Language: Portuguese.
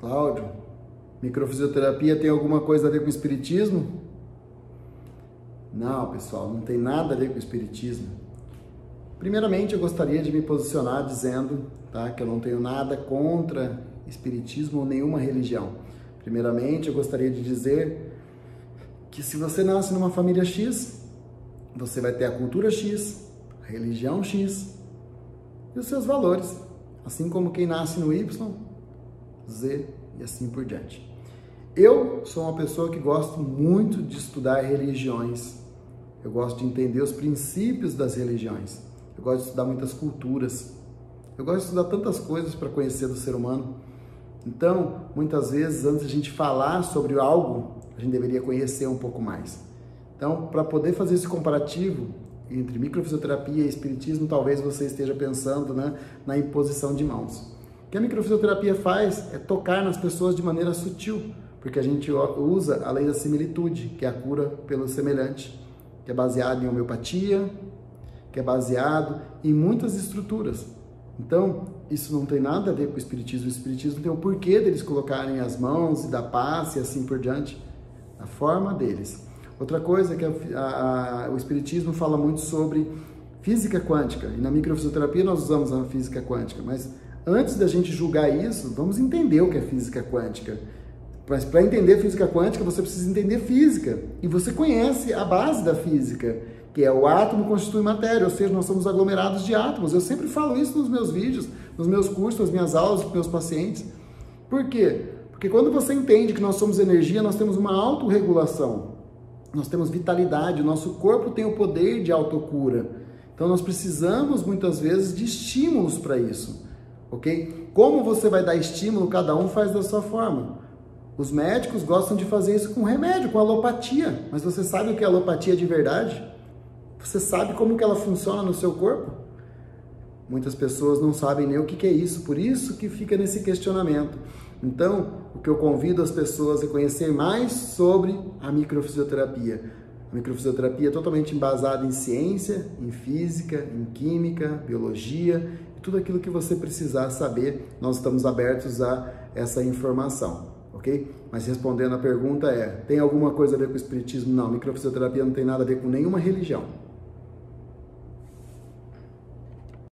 Cláudio, microfisioterapia tem alguma coisa a ver com espiritismo? Não, pessoal, não tem nada a ver com espiritismo. Primeiramente, eu gostaria de me posicionar dizendo tá, que eu não tenho nada contra espiritismo ou nenhuma religião. Primeiramente, eu gostaria de dizer que se você nasce numa família X, você vai ter a cultura X, a religião X e os seus valores, assim como quem nasce no Y, Z e assim por diante. Eu sou uma pessoa que gosto muito de estudar religiões. Eu gosto de entender os princípios das religiões. Eu gosto de estudar muitas culturas. Eu gosto de estudar tantas coisas para conhecer do ser humano. Então, muitas vezes, antes de a gente falar sobre algo, a gente deveria conhecer um pouco mais. Então, para poder fazer esse comparativo entre microfisioterapia e espiritismo, talvez você esteja pensando né, na imposição de mãos. O que a microfisioterapia faz é tocar nas pessoas de maneira sutil, porque a gente usa a lei da similitude, que é a cura pelo semelhante, que é baseado em homeopatia, que é baseado em muitas estruturas. Então, isso não tem nada a ver com o Espiritismo. O Espiritismo tem o porquê deles colocarem as mãos e da paz e assim por diante, a forma deles. Outra coisa é que a, a, a, o Espiritismo fala muito sobre física quântica, e na microfisioterapia nós usamos a física quântica, mas antes da gente julgar isso, vamos entender o que é física quântica. Mas para entender física quântica, você precisa entender física, e você conhece a base da física que é o átomo constitui matéria, ou seja, nós somos aglomerados de átomos. Eu sempre falo isso nos meus vídeos, nos meus cursos, nas minhas aulas com meus pacientes. Por quê? Porque quando você entende que nós somos energia, nós temos uma autorregulação. Nós temos vitalidade, o nosso corpo tem o poder de autocura. Então nós precisamos muitas vezes de estímulos para isso, ok? Como você vai dar estímulo, cada um faz da sua forma. Os médicos gostam de fazer isso com remédio, com alopatia, mas você sabe o que é alopatia de verdade? Você sabe como que ela funciona no seu corpo? Muitas pessoas não sabem nem o que é isso, por isso que fica nesse questionamento. Então, o que eu convido as pessoas a conhecer mais sobre a microfisioterapia. A microfisioterapia é totalmente embasada em ciência, em física, em química, biologia tudo aquilo que você precisar saber, nós estamos abertos a essa informação, ok? Mas respondendo a pergunta é, tem alguma coisa a ver com o espiritismo? Não, microfisioterapia não tem nada a ver com nenhuma religião.